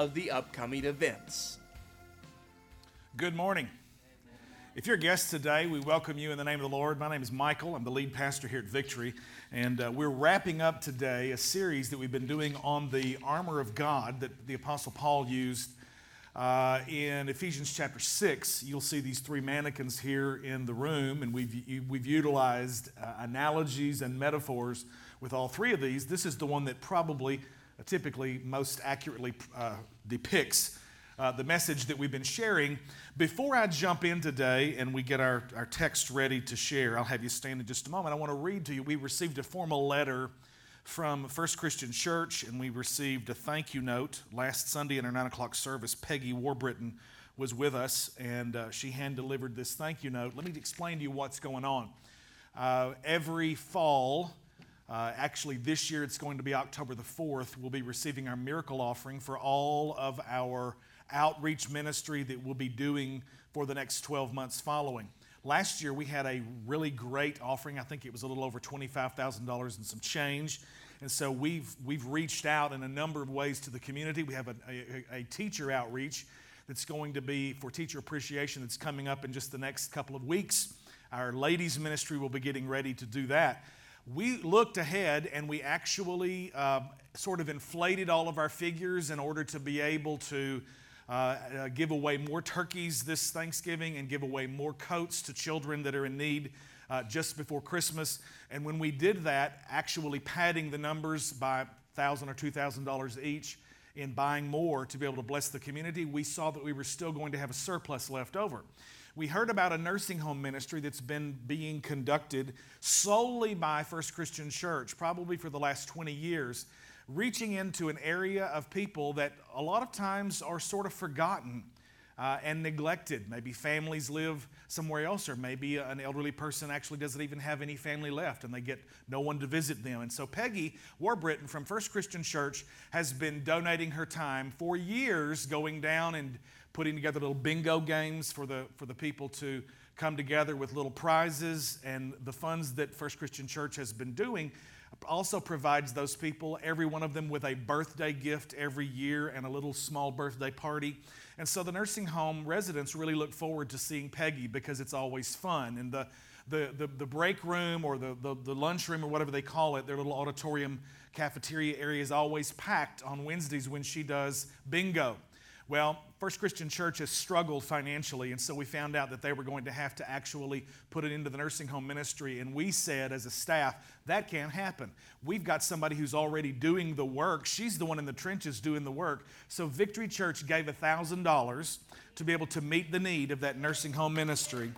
of the upcoming events. Good morning. If you're a guest today, we welcome you in the name of the Lord. My name is Michael. I'm the lead pastor here at Victory. And uh, we're wrapping up today a series that we've been doing on the armor of God that the Apostle Paul used uh, in Ephesians chapter 6. You'll see these three mannequins here in the room, and we've, we've utilized uh, analogies and metaphors with all three of these. This is the one that probably, typically, most accurately uh, depicts uh, the message that we've been sharing. Before I jump in today and we get our, our text ready to share, I'll have you stand in just a moment. I want to read to you. We received a formal letter from First Christian Church, and we received a thank you note last Sunday in our 9 o'clock service. Peggy Warburton was with us, and uh, she hand delivered this thank you note. Let me explain to you what's going on. Uh, every fall, uh, actually, this year it's going to be October the 4th, we'll be receiving our miracle offering for all of our outreach ministry that we'll be doing for the next 12 months following. Last year, we had a really great offering. I think it was a little over $25,000 and some change. And so we've, we've reached out in a number of ways to the community. We have a, a, a teacher outreach that's going to be for teacher appreciation that's coming up in just the next couple of weeks. Our ladies' ministry will be getting ready to do that. We looked ahead and we actually uh, sort of inflated all of our figures in order to be able to uh, uh, give away more turkeys this Thanksgiving and give away more coats to children that are in need uh, just before Christmas. And when we did that, actually padding the numbers by 1,000 or $2,000 each in buying more to be able to bless the community, we saw that we were still going to have a surplus left over. We heard about a nursing home ministry that's been being conducted solely by First Christian Church, probably for the last 20 years reaching into an area of people that a lot of times are sort of forgotten uh, and neglected. Maybe families live somewhere else, or maybe an elderly person actually doesn't even have any family left and they get no one to visit them. And so Peggy Warbritton from First Christian Church has been donating her time for years, going down and putting together little bingo games for the, for the people to come together with little prizes and the funds that First Christian Church has been doing also provides those people, every one of them, with a birthday gift every year and a little small birthday party. And so the nursing home residents really look forward to seeing Peggy because it's always fun. And the, the, the, the break room or the, the, the lunchroom or whatever they call it, their little auditorium cafeteria area is always packed on Wednesdays when she does bingo. Well, First Christian Church has struggled financially, and so we found out that they were going to have to actually put it into the nursing home ministry. And we said, as a staff, that can't happen. We've got somebody who's already doing the work. She's the one in the trenches doing the work. So Victory Church gave $1,000 to be able to meet the need of that nursing home ministry.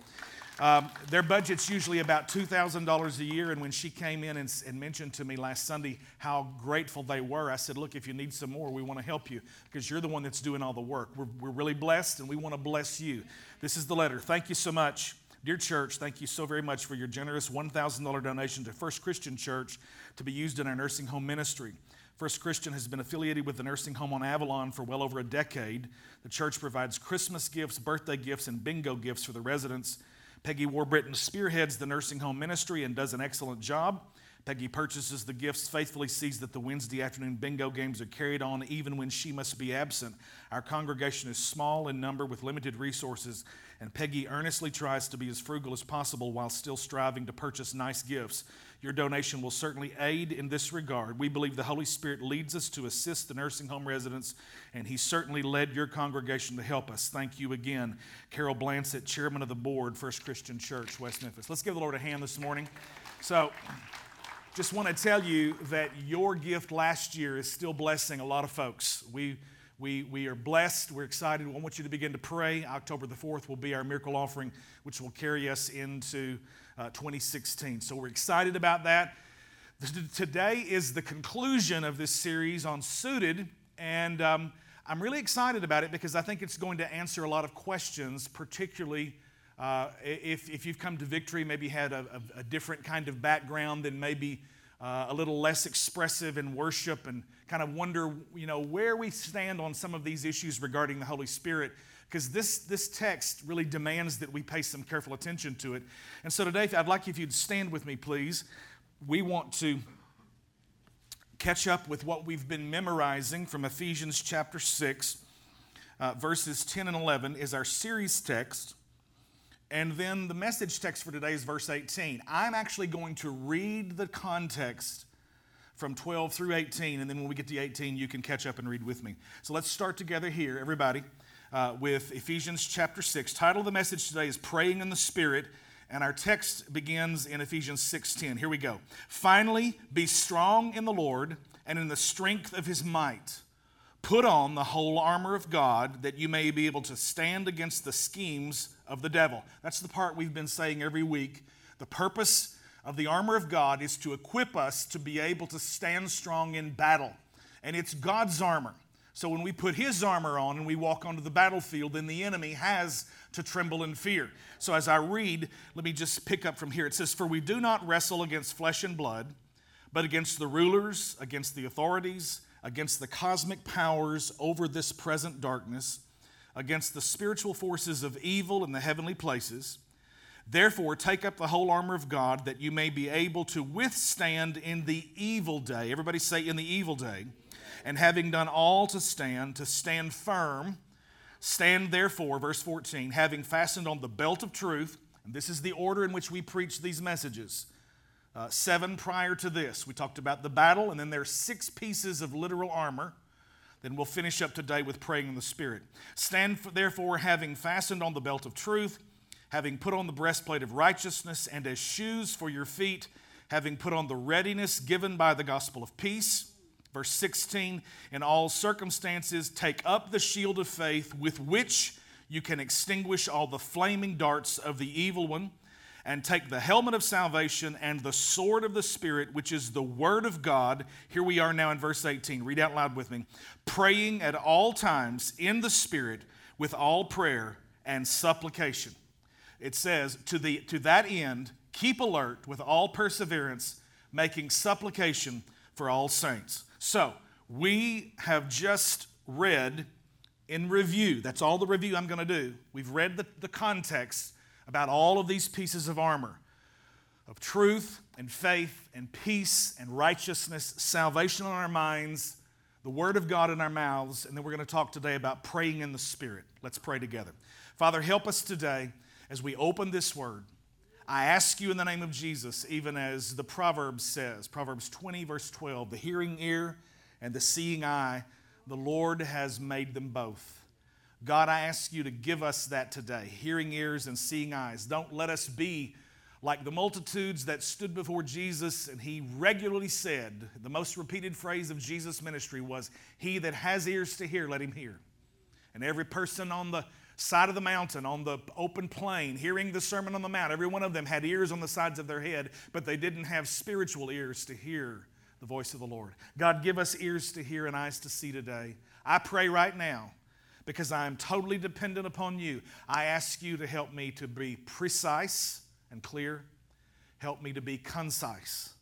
Um, their budget's usually about $2,000 a year. And when she came in and, and, mentioned to me last Sunday how grateful they were, I said, Look, if you need some more, we want to help you because you're the one that's doing all the work. We're, we're really blessed and we want to bless you. This is the letter. Thank you so much. Dear church, thank you so very much for your generous $1,000 donation to First Christian Church to be used in our nursing home ministry. First Christian has been affiliated with the nursing home on Avalon for well over a decade. The church provides Christmas gifts, birthday gifts, and bingo gifts for the residents Peggy Warburton spearheads the nursing home ministry and does an excellent job. Peggy purchases the gifts, faithfully sees that the Wednesday afternoon bingo games are carried on even when she must be absent. Our congregation is small in number with limited resources, and Peggy earnestly tries to be as frugal as possible while still striving to purchase nice gifts. Your donation will certainly aid in this regard. We believe the Holy Spirit leads us to assist the nursing home residents, and He certainly led your congregation to help us. Thank you again. Carol Blansett, Chairman of the Board, First Christian Church, West Memphis. Let's give the Lord a hand this morning. So, just want to tell you that your gift last year is still blessing a lot of folks. We we, we are blessed. We're excited. I want you to begin to pray. October the 4th will be our miracle offering, which will carry us into uh, 2016. So we're excited about that. Today is the conclusion of this series on suited, and um, I'm really excited about it because I think it's going to answer a lot of questions, particularly. Uh, if, if you've come to victory, maybe had a, a, a different kind of background than maybe uh, a little less expressive in worship and kind of wonder, you know, where we stand on some of these issues regarding the Holy Spirit because this, this text really demands that we pay some careful attention to it. And so today, I'd like if you'd stand with me, please. We want to catch up with what we've been memorizing from Ephesians chapter 6, uh, verses 10 and 11 is our series text. And then the message text for today is verse 18. I'm actually going to read the context from 12 through 18, and then when we get to 18, you can catch up and read with me. So let's start together here, everybody, uh, with Ephesians chapter 6. Title of the message today is Praying in the Spirit, and our text begins in Ephesians 6:10. Here we go. Finally, be strong in the Lord and in the strength of his might. Put on the whole armor of God that you may be able to stand against the schemes of the devil. That's the part we've been saying every week. The purpose of the armor of God is to equip us to be able to stand strong in battle. And it's God's armor. So when we put his armor on and we walk onto the battlefield, then the enemy has to tremble in fear. So as I read, let me just pick up from here. It says, For we do not wrestle against flesh and blood, but against the rulers, against the authorities, against the cosmic powers over this present darkness, against the spiritual forces of evil in the heavenly places. Therefore, take up the whole armor of God that you may be able to withstand in the evil day. Everybody say, in the evil day. And having done all to stand, to stand firm, stand therefore, verse 14, having fastened on the belt of truth. And this is the order in which we preach these messages. Uh, seven prior to this, we talked about the battle, and then there's six pieces of literal armor. Then we'll finish up today with praying in the Spirit. Stand for, therefore, having fastened on the belt of truth having put on the breastplate of righteousness, and as shoes for your feet, having put on the readiness given by the gospel of peace. Verse 16, in all circumstances, take up the shield of faith with which you can extinguish all the flaming darts of the evil one, and take the helmet of salvation and the sword of the Spirit, which is the word of God. Here we are now in verse 18. Read out loud with me. Praying at all times in the Spirit with all prayer and supplication it says, to, the, to that end, keep alert with all perseverance, making supplication for all saints. So, we have just read in review, that's all the review I'm going to do. We've read the, the context about all of these pieces of armor of truth and faith and peace and righteousness, salvation in our minds, the Word of God in our mouths, and then we're going to talk today about praying in the Spirit. Let's pray together. Father, help us today as we open this word, I ask you in the name of Jesus, even as the Proverbs says, Proverbs 20, verse 12, the hearing ear and the seeing eye, the Lord has made them both. God, I ask you to give us that today hearing ears and seeing eyes. Don't let us be like the multitudes that stood before Jesus, and he regularly said, the most repeated phrase of Jesus' ministry was, He that has ears to hear, let him hear. And every person on the side of the mountain on the open plain, hearing the Sermon on the Mount. Every one of them had ears on the sides of their head, but they didn't have spiritual ears to hear the voice of the Lord. God, give us ears to hear and eyes to see today. I pray right now because I am totally dependent upon you. I ask you to help me to be precise and clear, help me to be concise.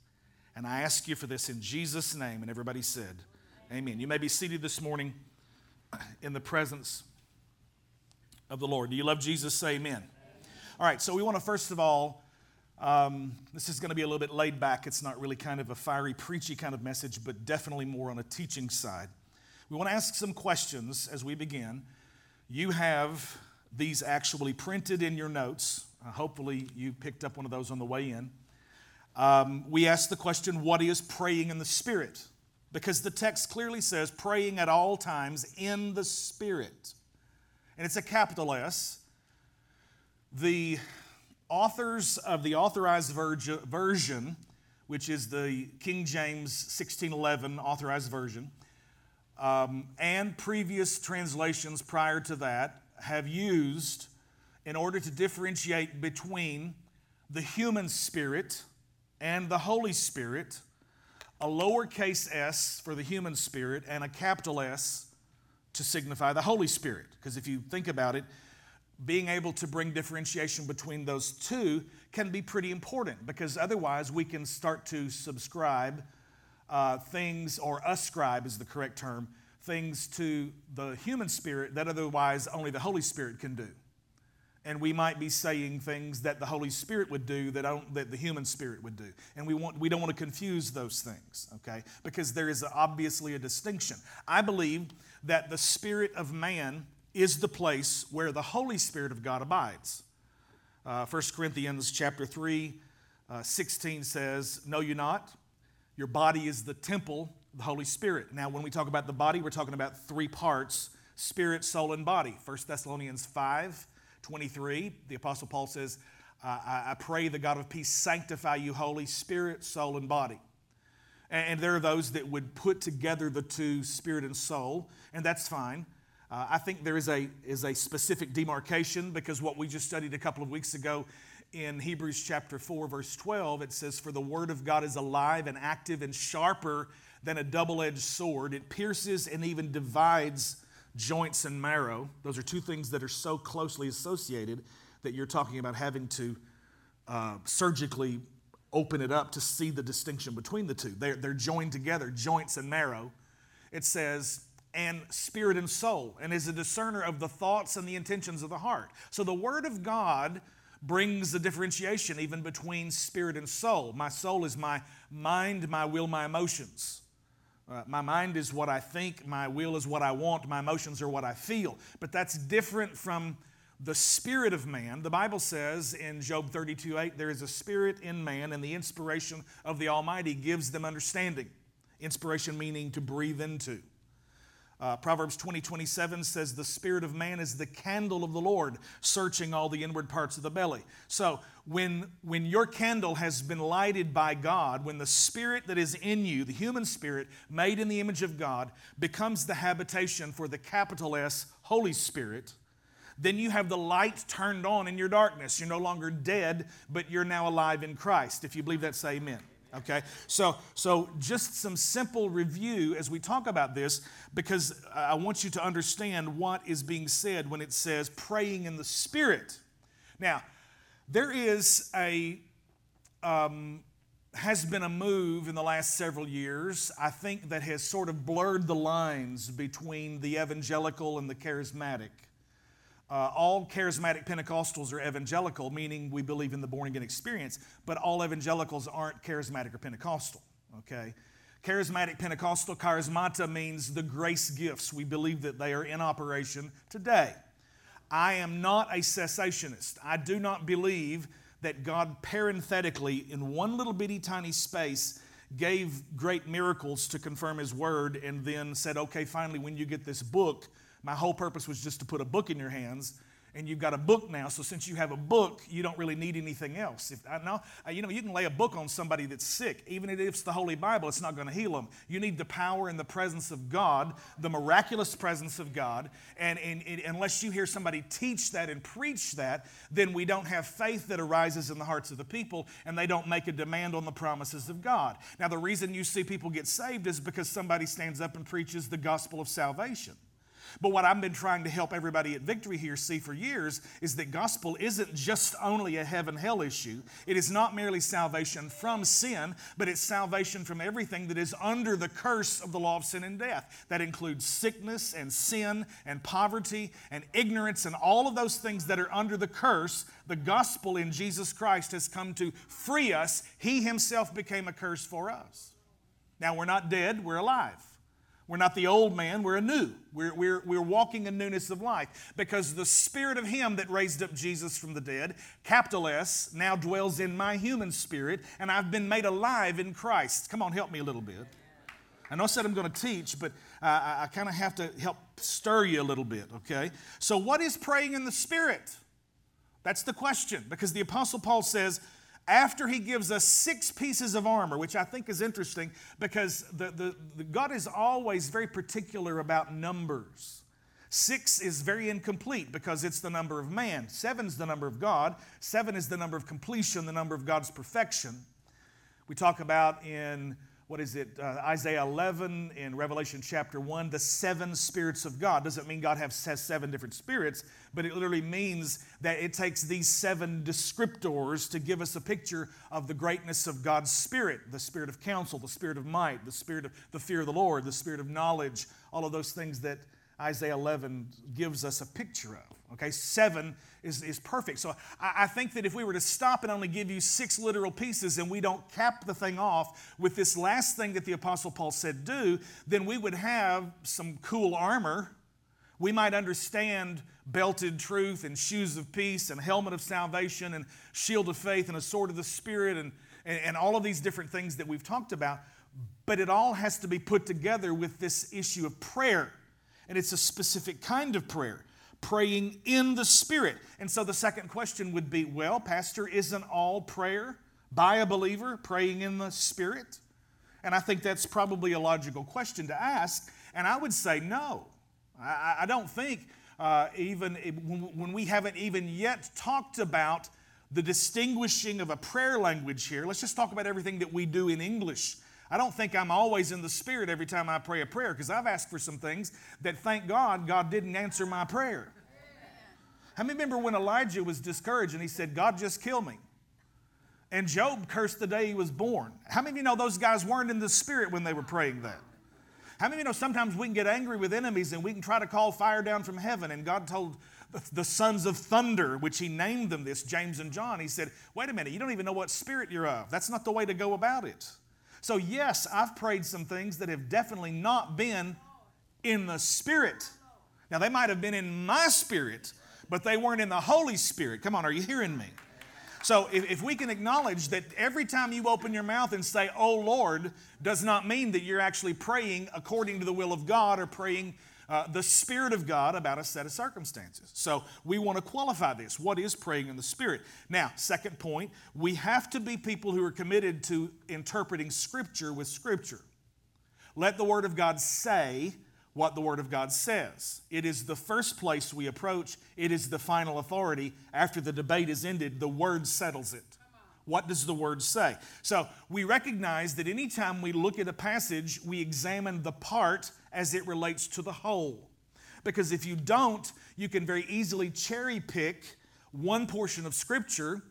And I ask you for this in Jesus' name. And everybody said, Amen. You may be seated this morning in the presence of the Lord. Do you love Jesus? Say amen. All right, so we want to first of all, um, this is going to be a little bit laid back. It's not really kind of a fiery, preachy kind of message, but definitely more on a teaching side. We want to ask some questions as we begin. You have these actually printed in your notes. Uh, hopefully, you picked up one of those on the way in. Um, we ask the question, What is praying in the Spirit? Because the text clearly says praying at all times in the Spirit and it's a capital S. The authors of the authorized version, which is the King James 1611 authorized version, um, and previous translations prior to that have used in order to differentiate between the human spirit and the Holy Spirit, a lowercase s for the human spirit and a capital S to signify the Holy Spirit. Because if you think about it, being able to bring differentiation between those two can be pretty important because otherwise we can start to subscribe uh, things, or ascribe is the correct term, things to the human spirit that otherwise only the Holy Spirit can do. and we might be saying things that the Holy Spirit would do that, that the human spirit would do. And we, want, we don't want to confuse those things, okay? Because there is obviously a distinction. I believe that the spirit of man is the place where the Holy Spirit of God abides. Uh, 1 Corinthians chapter 3, uh, 16 says, Know you not? Your body is the temple of the wholly Spirit. Now, when we talk about the body, we're talking about three parts spirit, soul, and body. 1 Thessalonians 5, 23, the Apostle Paul says, I pray the God of peace sanctify you Holy spirit, soul, and body. And, there are those that would put together the two, spirit and soul, and that's fine. Uh, I think there is a, is a specific demarcation because what we just studied a couple of weeks ago in Hebrews chapter 4, verse 12, it says, For the word of God is alive and active and sharper than a double edged sword. It pierces and even divides joints and marrow. Those are two things that are so closely associated that you're talking about having to uh, surgically open it up to see the distinction between the two. They're, they're joined together, joints and marrow. It says, and spirit and soul, and is a discerner of the thoughts and the intentions of the heart. So the Word of God brings the differentiation even between spirit and soul. My soul is my mind, my will, my emotions. Uh, my mind is what I think, my will is what I want, my emotions are what I feel. But that's different from the spirit of man. The Bible says in Job 32 8, there is a spirit in man, and the inspiration of the Almighty gives them understanding. Inspiration meaning to breathe into. Uh, Proverbs 20, 27 says, The spirit of man is the candle of the Lord, searching all the inward parts of the belly. So, when, when your candle has been lighted by God, when the spirit that is in you, the human spirit made in the image of God, becomes the habitation for the capital S Holy Spirit, then you have the light turned on in your darkness. You're no longer dead, but you're now alive in Christ. If you believe that, say amen. Okay, so so just some simple review as we talk about this, because I want you to understand what is being said when it says praying in the Spirit. Now, there is a um, has been a move in the last several years, I think, that has sort of blurred the lines between the evangelical and the charismatic. Uh, all charismatic Pentecostals are evangelical, meaning we believe in the born again experience, but all evangelicals aren't charismatic or Pentecostal, okay? Charismatic Pentecostal, charismata means the grace gifts. We believe that they are in operation today. I am not a cessationist. I do not believe that God parenthetically, in one little bitty tiny space, gave great miracles to confirm His word and then said, okay, finally, when you get this book, my whole purpose was just to put a book in your hands, and you've got a book now. So since you have a book, you don't really need anything else. If I know, you know, you can lay a book on somebody that's sick, even if it's the Holy Bible, it's not going to heal them. You need the power and the presence of God, the miraculous presence of God. And, and, and unless you hear somebody teach that and preach that, then we don't have faith that arises in the hearts of the people, and they don't make a demand on the promises of God. Now, the reason you see people get saved is because somebody stands up and preaches the gospel of salvation. But what I've been trying to help everybody at Victory here see for years is that gospel isn't just only a heaven hell issue. It is not merely salvation from sin, but it's salvation from everything that is under the curse of the law of sin and death. That includes sickness and sin and poverty and ignorance and all of those things that are under the curse. The gospel in Jesus Christ has come to free us. He himself became a curse for us. Now we're not dead, we're alive. We're not the old man, we're a new. We're, we're, we're walking in newness of life because the spirit of Him that raised up Jesus from the dead, capital S, now dwells in my human spirit, and I've been made alive in Christ. Come on, help me a little bit. I know I said I'm going to teach, but I, I kind of have to help stir you a little bit, okay? So, what is praying in the Spirit? That's the question because the Apostle Paul says, after he gives us six pieces of armor, which I think is interesting because the, the, the, God is always very particular about numbers. Six is very incomplete because it's the number of man. Seven is the number of God. Seven is the number of completion, the number of God's perfection. We talk about in what is it, uh, Isaiah 11 in Revelation chapter 1, the seven spirits of God. Doesn't mean God has, has seven different spirits, but it literally means that it takes these seven descriptors to give us a picture of the greatness of God's spirit the spirit of counsel, the spirit of might, the spirit of the fear of the Lord, the spirit of knowledge, all of those things that Isaiah 11 gives us a picture of. Okay, seven is, is perfect. So I, I think that if we were to stop and only give you six literal pieces and we don't cap the thing off with this last thing that the Apostle Paul said do, then we would have some cool armor. We might understand belted truth and shoes of peace and helmet of salvation and shield of faith and a sword of the Spirit and, and, and all of these different things that we've talked about. But it all has to be put together with this issue of prayer. And it's a specific kind of prayer praying in the Spirit. And so the second question would be well, Pastor, isn't all prayer by a believer praying in the Spirit? And I think that's probably a logical question to ask. And I would say no. I, I don't think uh, even when we haven't even yet talked about the distinguishing of a prayer language here, let's just talk about everything that we do in English. I don't think I'm always in the Spirit every time I pray a prayer because I've asked for some things that, thank God, God didn't answer my prayer. How many remember when Elijah was discouraged and he said, God, just kill me? And Job cursed the day he was born. How many of you know those guys weren't in the Spirit when they were praying that? How many of you know sometimes we can get angry with enemies and we can try to call fire down from heaven? And God told the sons of thunder, which He named them this, James and John, He said, Wait a minute, you don't even know what spirit you're of. That's not the way to go about it. So, yes, I've prayed some things that have definitely not been in the Spirit. Now, they might have been in my spirit, but they weren't in the Holy Spirit. Come on, are you hearing me? So if, if, we can acknowledge that every time you open your mouth and say, Oh Lord, does not mean that you're actually praying according to the will of God or praying uh, the Spirit of God about a set of circumstances. So we want to qualify this. What is praying in the Spirit? Now, second point, we have to be people who are committed to interpreting Scripture with Scripture. Let the Word of God say, what the Word of God says. It is the first place we approach, it is the final authority. After the debate is ended, the Word settles it. What does the Word say? So we recognize that anytime we look at a passage, we examine the part as it relates to the whole. Because if you don't, you can very easily cherry pick one portion of Scripture,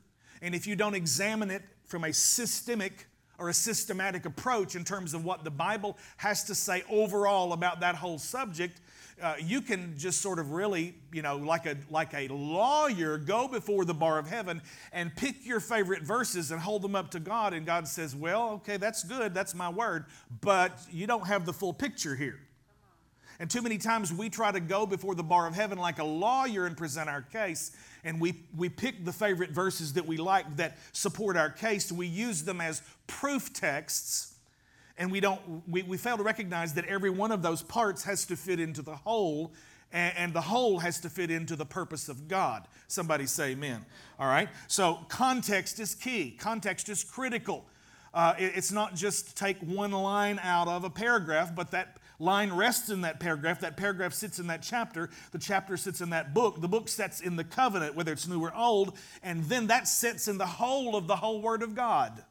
and if you don't examine it from a systemic or a systematic approach in terms of what the Bible has to say overall about that whole subject, uh, you can just sort of really, you know, like a like a lawyer, go before the bar of heaven and pick your favorite verses and hold them up to God, and God says, "Well, okay, that's good, that's my word, but you don't have the full picture here." And too many times we try to go before the bar of heaven like a lawyer and present our case, and we, we pick the favorite verses that we like that support our case. We use them as proof texts, and we, don't, we, we fail to recognize that every one of those parts has to fit into the whole, and, the whole has to fit into the purpose of God. Somebody say amen. All right? So, context is key, context is critical. Uh, it, it's not just take one line out of a paragraph, but that line rests in that paragraph. That paragraph sits in that chapter. The chapter sits in that book. The book sits in the covenant, whether it's new or old. And then that sits in the whole of the whole Word of God.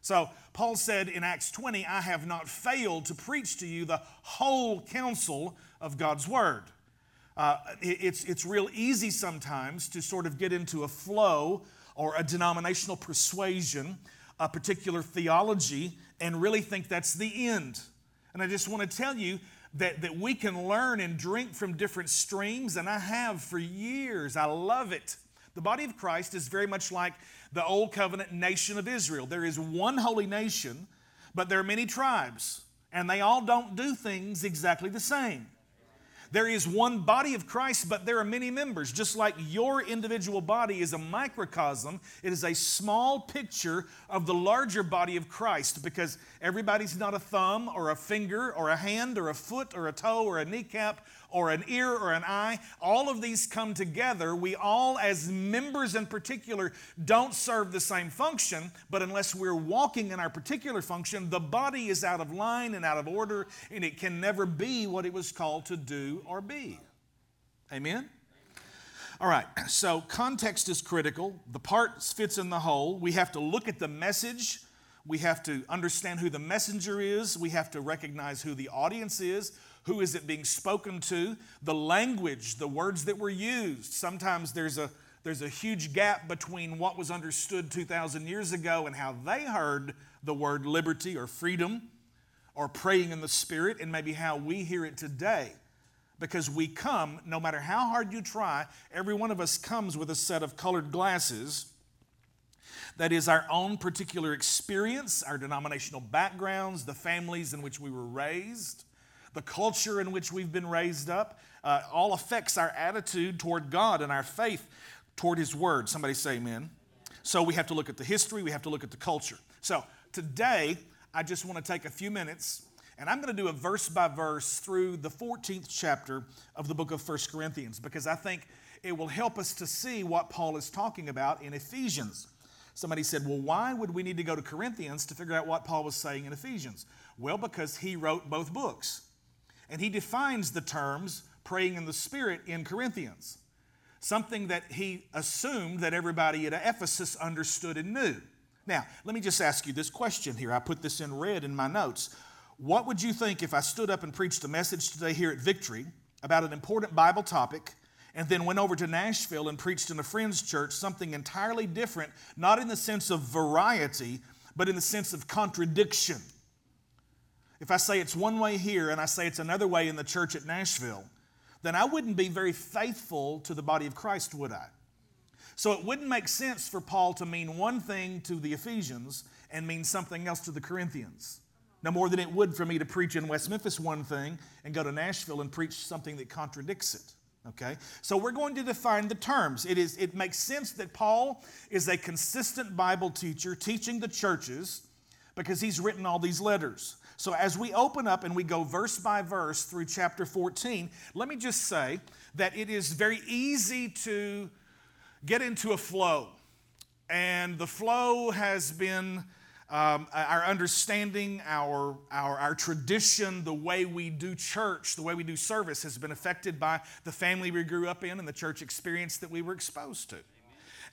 So Paul said in Acts 20, I have not failed to preach to you the whole counsel of God's Word. Uh, it's, it's real easy sometimes to sort of get into a flow or a denominational persuasion, a particular theology, and really think that's the end. And I just want to tell you that, that we can learn and drink from different streams, and I have for years. I love it. The body of Christ is very much like the old covenant nation of Israel. There is one holy nation, but there are many tribes, and they all don't do things exactly the same. There is one body of Christ, but there are many members. Just like your individual body is a microcosm, it is a small picture of the larger body of Christ because everybody's not a thumb or a finger or a hand or a foot or a toe or a kneecap or an ear or an eye. All of these come together. We all, as members in particular, don't serve the same function, but unless we're walking in our particular function, the body is out of line and out of order, and it can never be what it was called to do or be. Amen? All right, so context is critical. The part fits in the whole. We have to look at the message. We have to understand who the messenger is. We have to recognize who the audience is. Who is it being spoken to? The language, the words that were used. Sometimes there's a, there's a huge gap between what was understood 2,000 years ago and how they heard the word liberty or freedom or praying in the Spirit and maybe how we hear it today. because we come, no matter how hard you try, every one of us comes with a set of colored glasses that is our own particular experience, our denominational backgrounds, the families in which we were raised, the culture in which we've been raised up, uh, all affects our attitude toward God and our faith toward His Word. Somebody say amen. So we have to look at the history, we have to look at the culture. So today, I just want to take a few minutes and I'm going to do a verse by verse through the 14th chapter of the book of 1 Corinthians because I think it will help us to see what Paul is talking about in Ephesians. Somebody said, Well, why would we need to go to Corinthians to figure out what Paul was saying in Ephesians? Well, because he wrote both books. And he defines the terms praying in the Spirit in Corinthians, something that he assumed that everybody at Ephesus understood and knew. Now, let me just ask you this question here. I put this in red in my notes. What would you think if I stood up and preached a message today here at Victory about an important Bible topic and then went over to Nashville and preached in a friend's church something entirely different, not in the sense of variety, but in the sense of contradiction? If I say it's one way here and I say it's another way in the church at Nashville, then I wouldn't be very faithful to the body of Christ, would I? So it wouldn't make sense for Paul to mean one thing to the Ephesians and mean something else to the Corinthians. No more than it would for me to preach in West Memphis one thing and go to Nashville and preach something that contradicts it. Okay? So we're going to define the terms. It, is, it makes sense that Paul is a consistent Bible teacher teaching the churches because he's written all these letters. So as we open up and we go verse by verse through chapter 14, let me just say that it is very easy to get into a flow. And the flow has been um, our understanding, our, our, our tradition, the way we do church, the way we do service has been affected by the family we grew up in and the church experience that we were exposed to. Amen.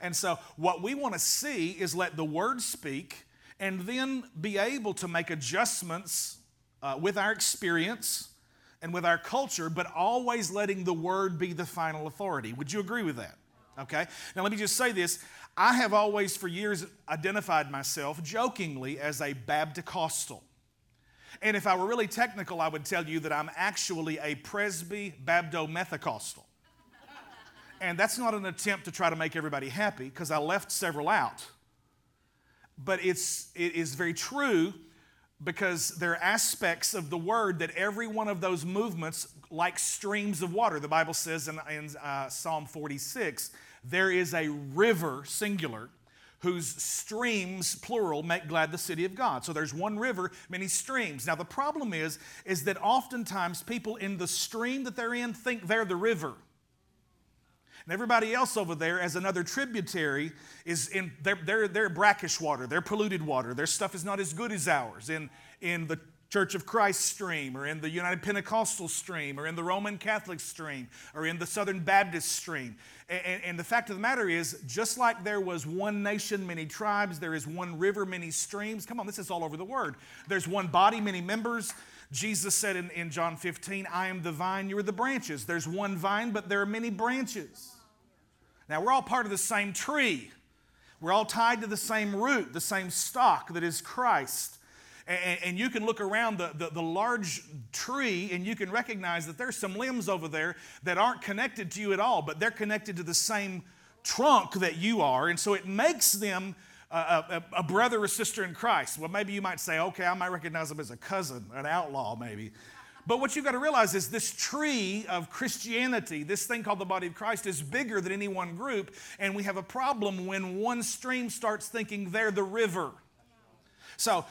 And so, what we want to see is let the Word speak and then be able to make adjustments uh, with our experience and with our culture, but always letting the Word be the final authority. Would you agree with that? Okay? Now, let me just say this I have always, for years, identified myself jokingly as a Baptist. And if I were really technical, I would tell you that I'm actually a Presby Babdo Methacostal. And that's not an attempt to try to make everybody happy, because I left several out. But it's, it is very true because there are aspects of the word that every one of those movements, like streams of water, the Bible says in, in uh, Psalm 46, there is a river, singular, whose streams, plural, make glad the city of God. So there's one river, many streams. Now the problem is, is that oftentimes people in the stream that they're in think they're the river. And everybody else over there, as another tributary, is in they're, they're, they're brackish water, they're polluted water. Their stuff is not as good as ours. In, in the Church of Christ stream, or in the United Pentecostal stream, or in the Roman Catholic stream, or in the Southern Baptist stream. And, and, the fact of the matter is, just like there was one nation, many tribes, there is one river, many streams. Come on, this is all over the Word. There's one body, many members. Jesus said in, in John 15, I am the vine, you are the branches. There's one vine, but there are many branches. Now, we're all part of the same tree. We're all tied to the same root, the same stock that is Christ. And, and you can look around the, the, the, large tree and you can recognize that there's some limbs over there that aren't connected to you at all, but they're connected to the same trunk that you are. And so it makes them a, a, a brother or sister in Christ. Well, maybe you might say, okay, I might recognize them as a cousin, an outlaw, maybe. But what you've got to realize is this tree of Christianity, this thing called the body of Christ, is bigger than any one group. And we have a problem when one stream starts thinking they're the river. So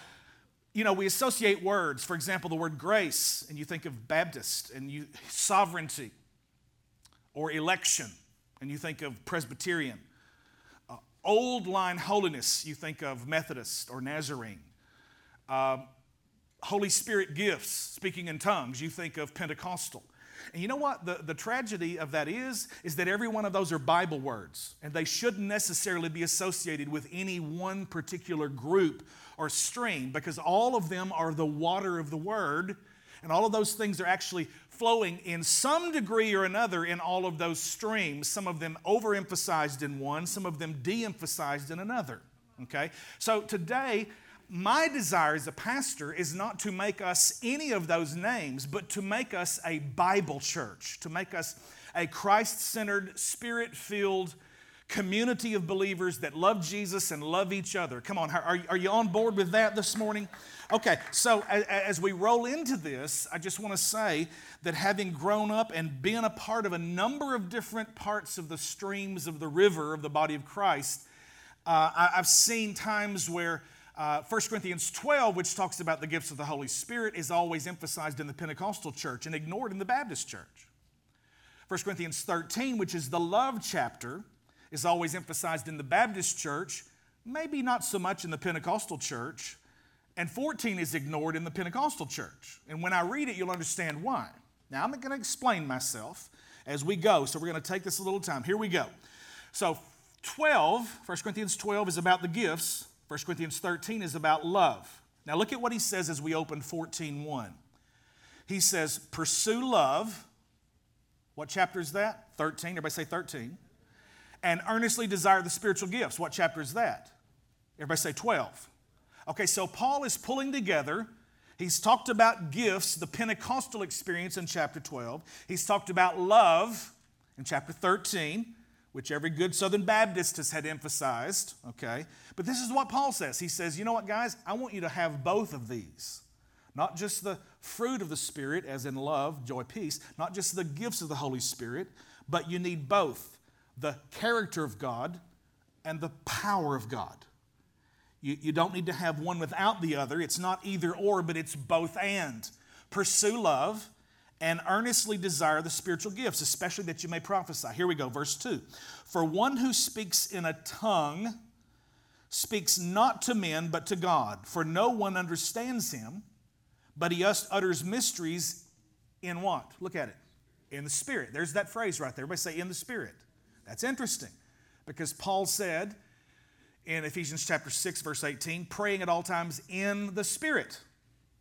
you know, we associate words, for example, the word grace, and you think of Baptist, and you sovereignty, or election, and you think of Presbyterian. Uh, old line holiness, you think of Methodist or Nazarene. Uh, Holy Spirit gifts, speaking in tongues, you think of Pentecostal. And you know what the, the tragedy of that is? Is that every one of those are Bible words, and they shouldn't necessarily be associated with any one particular group or stream because all of them are the water of the Word, and all of those things are actually flowing in some degree or another in all of those streams, some of them overemphasized in one, some of them de emphasized in another. Okay? So today, my desire as a pastor is not to make us any of those names, but to make us a Bible church, to make us a Christ centered, spirit filled community of believers that love Jesus and love each other. Come on, are, are you on board with that this morning? Okay, so as we roll into this, I just want to say that having grown up and been a part of a number of different parts of the streams of the river of the body of Christ, uh, I've seen times where uh, 1 Corinthians 12, which talks about the gifts of the Holy Spirit, is always emphasized in the Pentecostal church and ignored in the Baptist church. 1 Corinthians 13, which is the love chapter, is always emphasized in the Baptist church, maybe not so much in the Pentecostal church. And 14 is ignored in the Pentecostal church. And when I read it, you'll understand why. Now, I'm going to explain myself as we go, so we're going to take this a little time. Here we go. So, 12, 1 Corinthians 12 is about the gifts, 1 Corinthians 13 is about love. Now, look at what he says as we open 14 1. He says, Pursue love. What chapter is that? 13. Everybody say 13 and earnestly desire the spiritual gifts. What chapter is that? Everybody say 12. Okay, so Paul is pulling together. He's talked about gifts, the Pentecostal experience in chapter 12. He's talked about love in chapter 13, which every good Southern Baptist has had emphasized. Okay, but this is what Paul says. He says, You know what, guys? I want you to have both of these. Not just the fruit of the Spirit, as in love, joy, peace, not just the gifts of the Holy Spirit, but you need both the character of God and the power of God. You, you don't need to have one without the other. It's not either or, but it's both and. Pursue love and earnestly desire the spiritual gifts, especially that you may prophesy. Here we go, verse 2. For one who speaks in a tongue speaks not to men, but to God, for no one understands him, but he utters mysteries in what? Look at it. In the Spirit. There's that phrase right there. Everybody say, in the Spirit. That's interesting because Paul said in Ephesians chapter 6 verse 18, praying at all times in the spirit.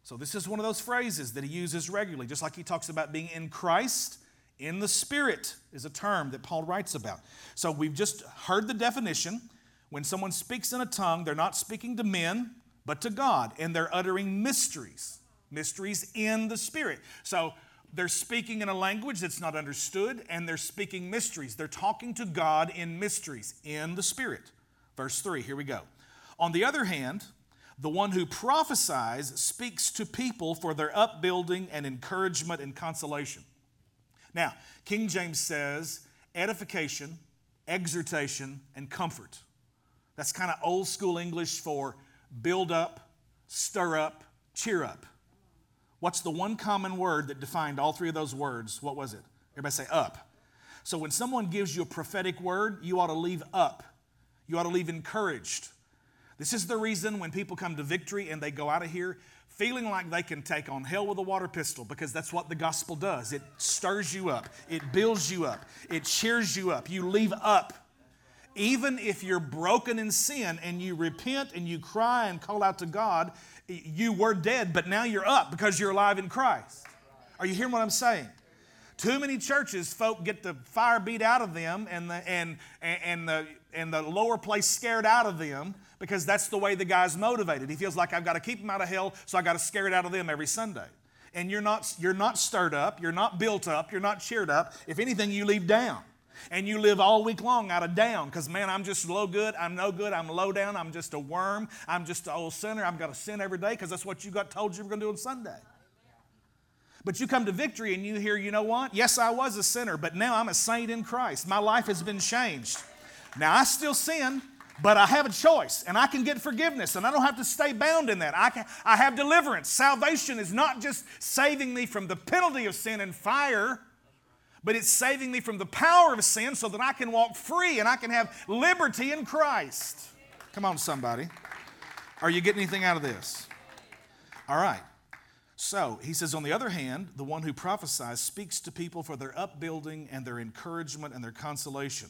So this is one of those phrases that he uses regularly just like he talks about being in Christ, in the spirit is a term that Paul writes about. So we've just heard the definition. When someone speaks in a tongue, they're not speaking to men, but to God, and they're uttering mysteries. Mysteries in the spirit. So they're speaking in a language that's not understood, and they're speaking mysteries. They're talking to God in mysteries, in the Spirit. Verse 3, here we go. On the other hand, the one who prophesies speaks to people for their upbuilding and encouragement and consolation. Now, King James says edification, exhortation, and comfort. That's kind of old school English for build up, stir up, cheer up. What's the one common word that defined all three of those words? What was it? Everybody say up. So when someone gives you a prophetic word, you ought to leave up. You ought to leave encouraged. This is the reason when people come to victory and they go out of here feeling like they can take on hell with a water pistol because that's what the gospel does. It stirs you up, it builds you up, it cheers you up. You leave up. Even if you're broken in sin and you repent and you cry and call out to God, you were dead, but now you're up because you're alive in Christ. Are you hearing what I'm saying? Too many churches, folk get the fire beat out of them and the, and, and, the, and the lower place scared out of them because that's the way the guy's motivated. He feels like I've got to keep them out of hell, so I got to scare it out of them every Sunday. And you're not, you're not stirred up, you're not built up, you're not cheered up. If anything, you leave down and you live all week long out of down because, man, I'm just low good, I'm no good, I'm low down, I'm just a worm, I'm just an old sinner, I'm going to sin every day because that's what you got told you were going to do on Sunday. But you come to victory and you hear, you know what? Yes, I was a sinner, but now I'm a saint in Christ. My life has been changed. Now, I still sin, but I have a choice and I can get forgiveness and I don't have to stay bound in that. I, can, I have deliverance. Salvation is not just saving me from the penalty of sin and fire but it's saving me from the power of sin so that I can walk free and I can have liberty in Christ. Come on, somebody. Are you getting anything out of this? All right. So he says, on the other hand, the one who prophesies speaks to people for their upbuilding and their encouragement and their consolation.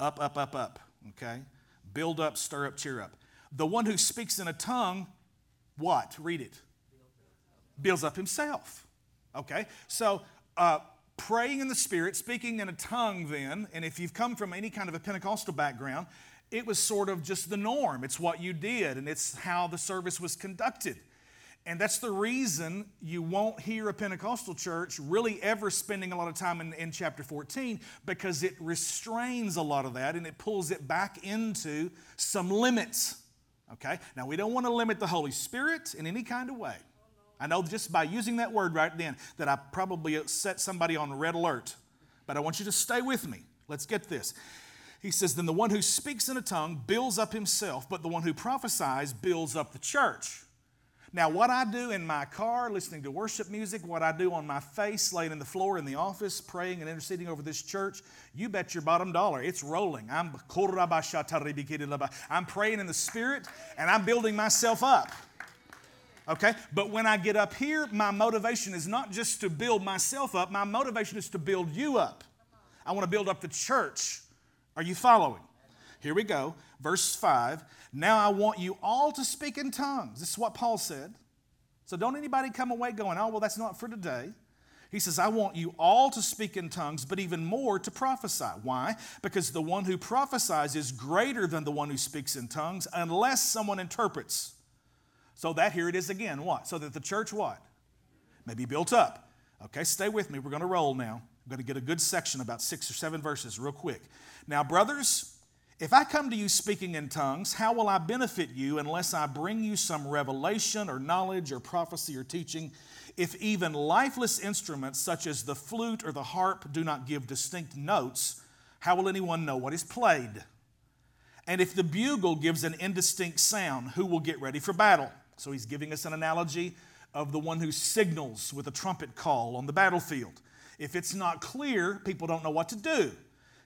Up, up, up, up. Okay? Build up, stir up, cheer up. The one who speaks in a tongue, what? Read it. Builds up himself. Okay? So, uh, praying in the Spirit, speaking in a tongue, then, and if you've come from any kind of a Pentecostal background, it was sort of just the norm. It's what you did, and it's how the service was conducted. And that's the reason you won't hear a Pentecostal church really ever spending a lot of time in, in, chapter 14 because it restrains a lot of that and it pulls it back into some limits. Okay? Now, we don't want to limit the Holy Spirit in any kind of way. I know just by using that word right then that I probably set somebody on red alert, but I want you to stay with me. Let's get this. He says, Then the one who speaks in a tongue builds up himself, but the one who prophesies builds up the church. Now, what I do in my car, listening to worship music, what I do on my face, laying in the floor in the office, praying and interceding over this church, you bet your bottom dollar it's rolling. I'm, I'm praying in the Spirit and I'm building myself up. Okay? But when I get up here, my motivation is not just to build myself up, my motivation is to build you up. I want to build up the church. Are you following? Here we go. Verse 5. Now I want you all to speak in tongues. This is what Paul said. So don't anybody come away going, oh, well, that's not for today. He says, I want you all to speak in tongues, but even more to prophesy. Why? Because the one who prophesies is greater than the one who speaks in tongues, unless someone interprets. So that here it is again. What? So that the church what? May be built up. Okay, stay with me. We're going to roll now. I'm going to get a good section, about six or seven verses, real quick. Now, brothers, if I come to you speaking in tongues, how will I benefit you unless I bring you some revelation or knowledge or prophecy or teaching? If even lifeless instruments such as the flute or the harp do not give distinct notes, how will anyone know what is played? And if the bugle gives an indistinct sound, who will get ready for battle? So he's giving us an analogy of the one who signals with a trumpet call on the battlefield. If it's not clear, people don't know what to do.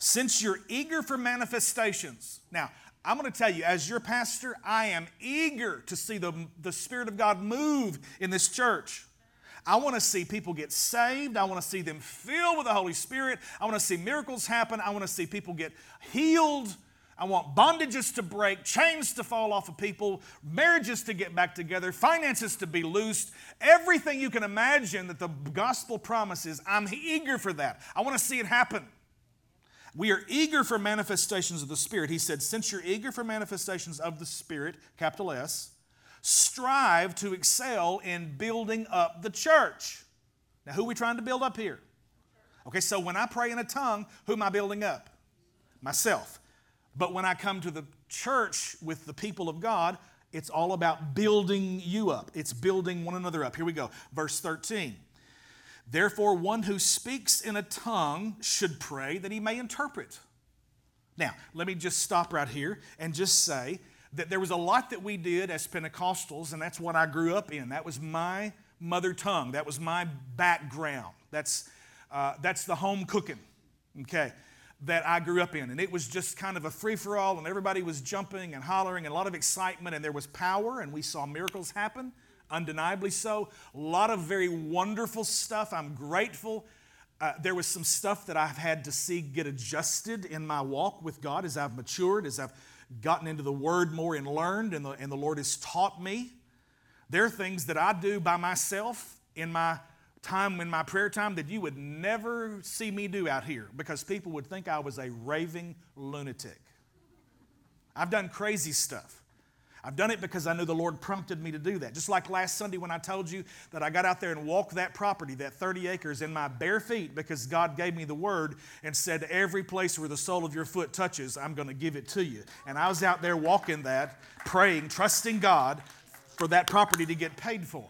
Since you're eager for manifestations, now, I'm going to tell you, as your pastor, I am eager to see the, the Spirit of God move in this church. I want to see people get saved. I want to see them filled with the Holy Spirit. I want to see miracles happen. I want to see people get healed. I want bondages to break, chains to fall off of people, marriages to get back together, finances to be loosed, everything you can imagine that the gospel promises. I'm eager for that. I want to see it happen. We are eager for manifestations of the Spirit. He said, Since you're eager for manifestations of the Spirit, capital S, strive to excel in building up the church. Now, who are we trying to build up here? Okay, so when I pray in a tongue, who am I building up? Myself. But when I come to the church with the people of God, it's all about building you up. It's building one another up. Here we go. Verse 13. Therefore, one who speaks in a tongue should pray that he may interpret. Now, let me just stop right here and just say that there was a lot that we did as Pentecostals, and that's what I grew up in. That was my mother tongue, that was my background. That's, uh, that's the home cooking. Okay that I grew up in. And it was just kind of a free for all, and everybody was jumping and hollering, and a lot of excitement, and there was power, and we saw miracles happen, undeniably so. A lot of very wonderful stuff. I'm grateful. Uh, there was some stuff that I've had to see get adjusted in my walk with God as I've matured, as I've gotten into the Word more and learned, and the, and the Lord has taught me. There are things that I do by myself in my time in my prayer time that you would never see me do out here because people would think I was a raving lunatic. I've done crazy stuff. I've done it because I knew the Lord prompted me to do that. Just like last Sunday when I told you that I got out there and walked that property, that 30 acres, in my bare feet because God gave me the word and said, Every place where the sole of your foot touches, I'm going to give it to you. And I was out there walking that, praying, trusting God for that property to get paid for.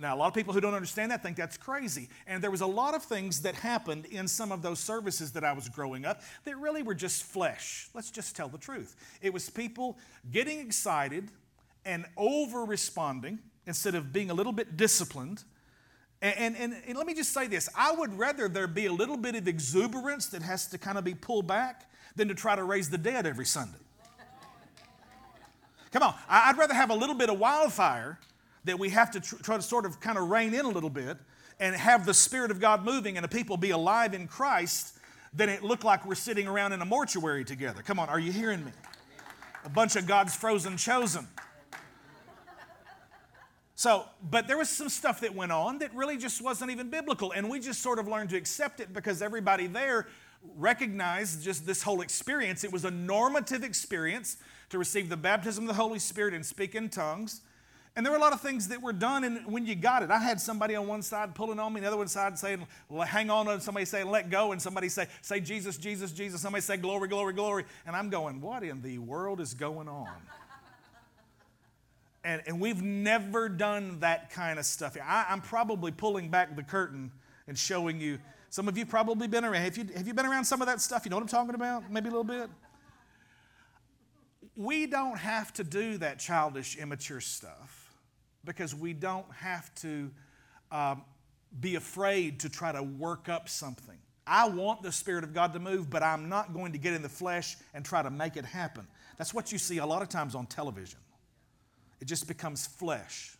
Now, a lot of people who don't understand that think that's crazy. And there was a lot of things that happened in some of those services that I was growing up that really were just flesh. Let's just tell the truth. It was people getting excited and over responding instead of being a little bit disciplined. And, and, and, let me just say this I would rather there be a little bit of exuberance that has to kind of be pulled back than to try to raise the dead every Sunday. Come on, I'd rather have a little bit of wildfire that we have to tr- try to sort of kind of rein in a little bit and have the Spirit of God moving and the people be alive in Christ then it look like we're sitting around in a mortuary together. Come on, are you hearing me? A bunch of God's frozen chosen. So, but there was some stuff that went on that really just wasn't even biblical. And we just sort of learned to accept it because everybody there recognized just this whole experience. It was a normative experience to receive the baptism of the Holy Spirit and speak in tongues. And there were a lot of things that were done and when you got it. I had somebody on one side pulling on me, the other one side saying, hang on, and somebody saying, let go, and somebody say, say Jesus, Jesus, Jesus. Somebody say, glory, glory, glory. And I'm going, what in the world is going on? And, and we've never done that kind of stuff. I, I'm probably pulling back the curtain and showing you. Some of you probably been around. Have you, have you been around some of that stuff? You know what I'm talking about? Maybe a little bit? We don't have to do that childish, immature stuff because we don't have to um, be afraid to try to work up something. I want the Spirit of God to move, but I'm not going to get in the flesh and try to make it happen. That's what you see a lot of times on television. It just becomes flesh.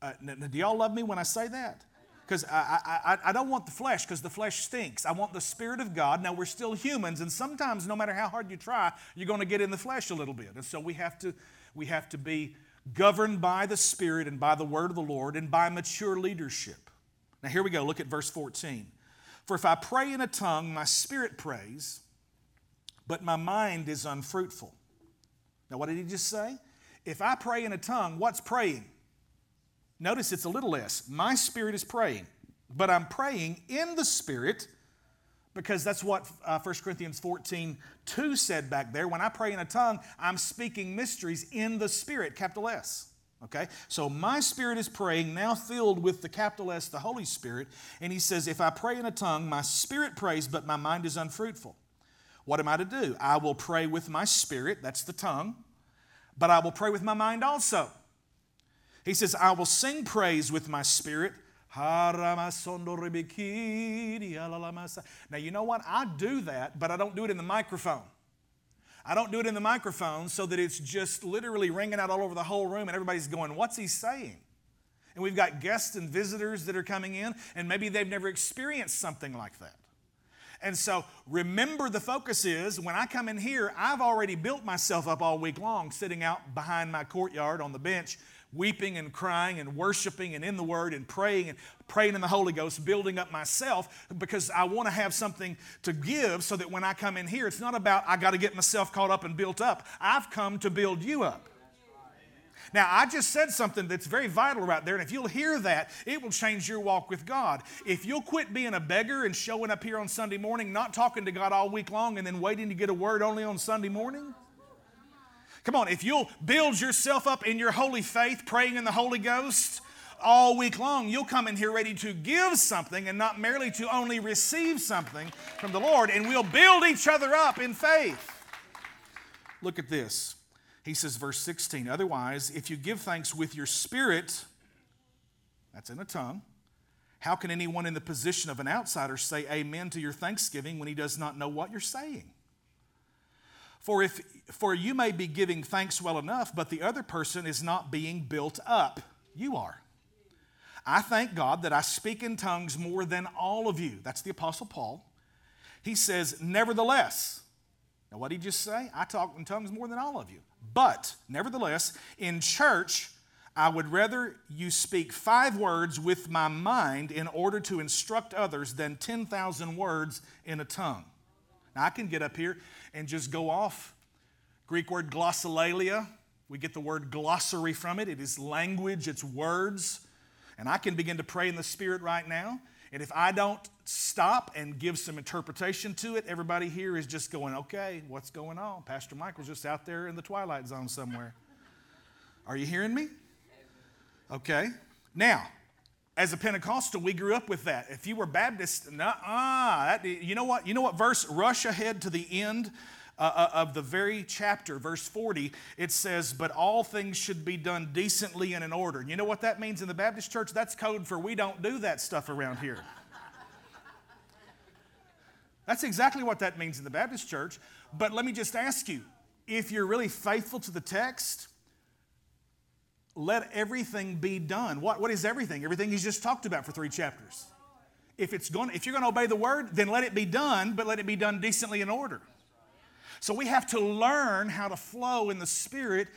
Uh, do y'all love me when I say that? Because I, I, I don't want the flesh because the flesh stinks. I want the Spirit of God. Now, we're still humans, and sometimes, no matter how hard you try, you're going to get in the flesh a little bit. And so we have to, we have to be governed by the Spirit and by the word of the Lord and by mature leadership. Now, here we go. Look at verse 14. For if I pray in a tongue, my spirit prays, but my mind is unfruitful. Now, what did he just say? If I pray in a tongue, what's praying? Notice it's a little less. My spirit is praying, but I'm praying in the spirit because that's what uh, 1 Corinthians 14 2 said back there. When I pray in a tongue, I'm speaking mysteries in the spirit, capital S. Okay? So my spirit is praying, now filled with the capital S, the Holy Spirit. And he says, If I pray in a tongue, my spirit prays, but my mind is unfruitful. What am I to do? I will pray with my spirit, that's the tongue but I will pray with my mind also. He says, I will sing praise with my spirit. Now, you know what? I do that, but I don't do it in the microphone. I don't do it in the microphone so that it's just literally ringing out all over the whole room and everybody's going, What's he saying? And we've got guests and visitors that are coming in, and maybe they've never experienced something like that. And so remember the focus is when I come in here, I've already built myself up all week long, sitting out behind my courtyard on the bench, weeping and crying and worshiping and in the Word and praying and praying in the Holy Ghost, building up myself because I want to have something to give so that when I come in here, it's not about I got to get myself caught up and built up. I've come to build you up. Now, I just said something that's very vital right there, and if you'll hear that, it will change your walk with God. If you'll quit being a beggar and showing up here on Sunday morning, not talking to God all week long, and then waiting to get a word only on Sunday morning, Come on, if you'll build yourself up in your holy faith, praying in the Holy Ghost all week long, you'll come in here ready to give something and not merely to only receive something from the Lord, and we'll build each other up in faith. Look at this. He says, verse 16, otherwise, if you give thanks with your spirit, that's in a tongue, how can anyone in the position of an outsider say amen to your thanksgiving when he does not know what you're saying? For if for you may be giving thanks well enough, but the other person is not being built up. You are. I thank God that I speak in tongues more than all of you. That's the Apostle Paul. He says, Nevertheless, now what did he just say? I talk in tongues more than all of you. But, nevertheless, in church, I would rather you speak five words with my mind in order to instruct others than 10,000 words in a tongue. Now, I can get up here and just go off. Greek word glossolalia, we get the word glossary from it. It is language, it's words. And I can begin to pray in the Spirit right now. And if I don't stop and give some interpretation to it, everybody here is just going, okay, what's going on? Pastor Michael's just out there in the twilight zone somewhere. Are you hearing me? Okay. Now, as a Pentecostal, we grew up with that. If you were Baptist, nah, you know what? You know what verse? Rush ahead to the end uh, uh, of the very chapter, verse 40, it says, But all things should be done decently and in order. And you know what that means in the Baptist church? That's code for we don't do that stuff around here. That's exactly what that means in the Baptist church. But let me just ask you if you're really faithful to the text, let everything be done. What, what is everything? Everything he's just talked about for three chapters. If, it's going, if you're going to obey the word, then let it be done, but let it be done decently in order. So we have to learn how to flow in the Spirit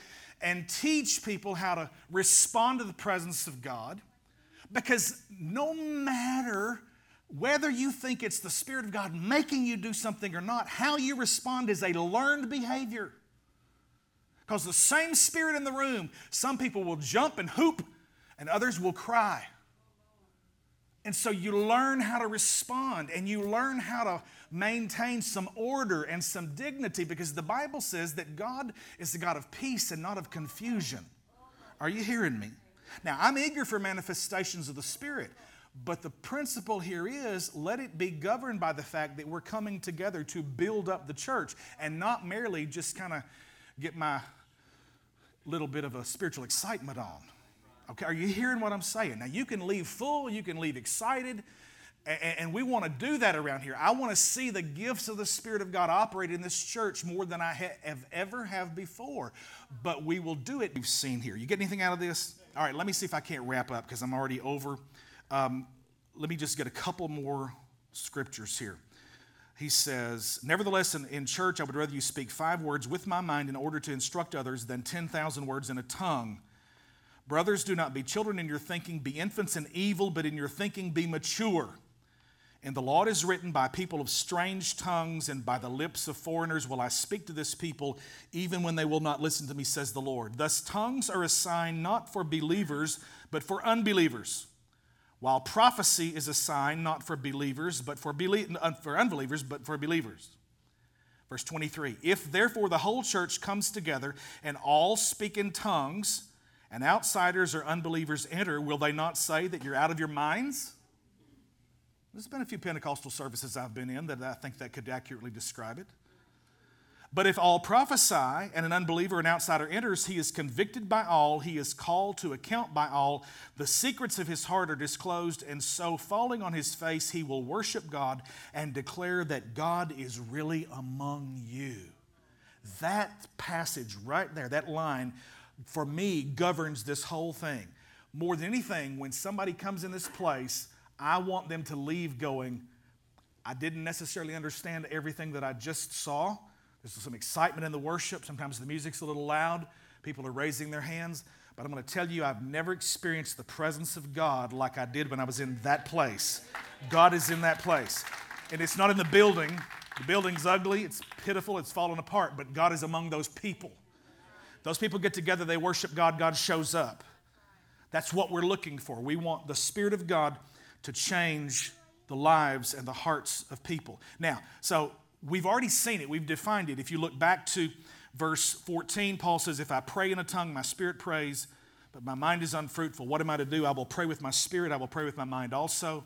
and teach people how to respond to the presence of God because no matter whether you think it's the Spirit of God making you do something or not, how you respond is a learned behavior. Because the same Spirit in the room, some people will jump and hoop, and others will cry. And so you learn how to respond and you learn how to maintain some order and some dignity because the Bible says that God is the God of peace and not of confusion. Are you hearing me? Now, I'm eager for manifestations of the Spirit, but the principle here is let it be governed by the fact that we're coming together to build up the church and not merely just kind of get my little bit of a spiritual excitement on. Okay, are you hearing what I'm saying? Now, you can leave full, you can leave excited, and we want to do that around here. I want to see the gifts of the Spirit of God operate in this church more than I have ever have before. But we will do it. We've seen here. You get anything out of this? All right, let me see if I can't wrap up because I'm already over. Um, let me just get a couple more scriptures here. He says, Nevertheless, in, in church, I would rather you speak five words with my mind in order to instruct others than 10,000 words in a tongue. Brothers, do not be children in your thinking, be infants in evil, but in your thinking be mature. And the law is written by people of strange tongues, and by the lips of foreigners will I speak to this people, even when they will not listen to me, says the Lord. Thus, tongues are a sign not for believers, but for unbelievers. While prophecy is a sign not for believers, but for, belie- for unbelievers, but for believers. Verse 23 If therefore the whole church comes together and all speak in tongues, and outsiders or unbelievers enter, will they not say that you're out of your minds? There's been a few Pentecostal services I've been in that I think that could accurately describe it. But if all prophesy and an unbeliever, an outsider enters, he is convicted by all, he is called to account by all. The secrets of his heart are disclosed, and so falling on his face, he will worship God and declare that God is really among you. That passage right there, that line, for me, governs this whole thing. More than anything, when somebody comes in this place, I want them to leave going, I didn't necessarily understand everything that I just saw. There's some excitement in the worship. Sometimes the music's a little loud. People are raising their hands. But I'm going to tell you, I've never experienced the presence of God like I did when I was in that place. God is in that place. And it's not in the building. The building's ugly, it's pitiful, it's fallen apart, but God is among those people. Those people get together, they worship God, God shows up. That's what we're looking for. We want the Spirit of God to change the lives and the hearts of people. Now, so we've already seen it, we've defined it. If you look back to verse 14, Paul says, If I pray in a tongue, my spirit prays, but my mind is unfruitful. What am I to do? I will pray with my spirit, I will pray with my mind also.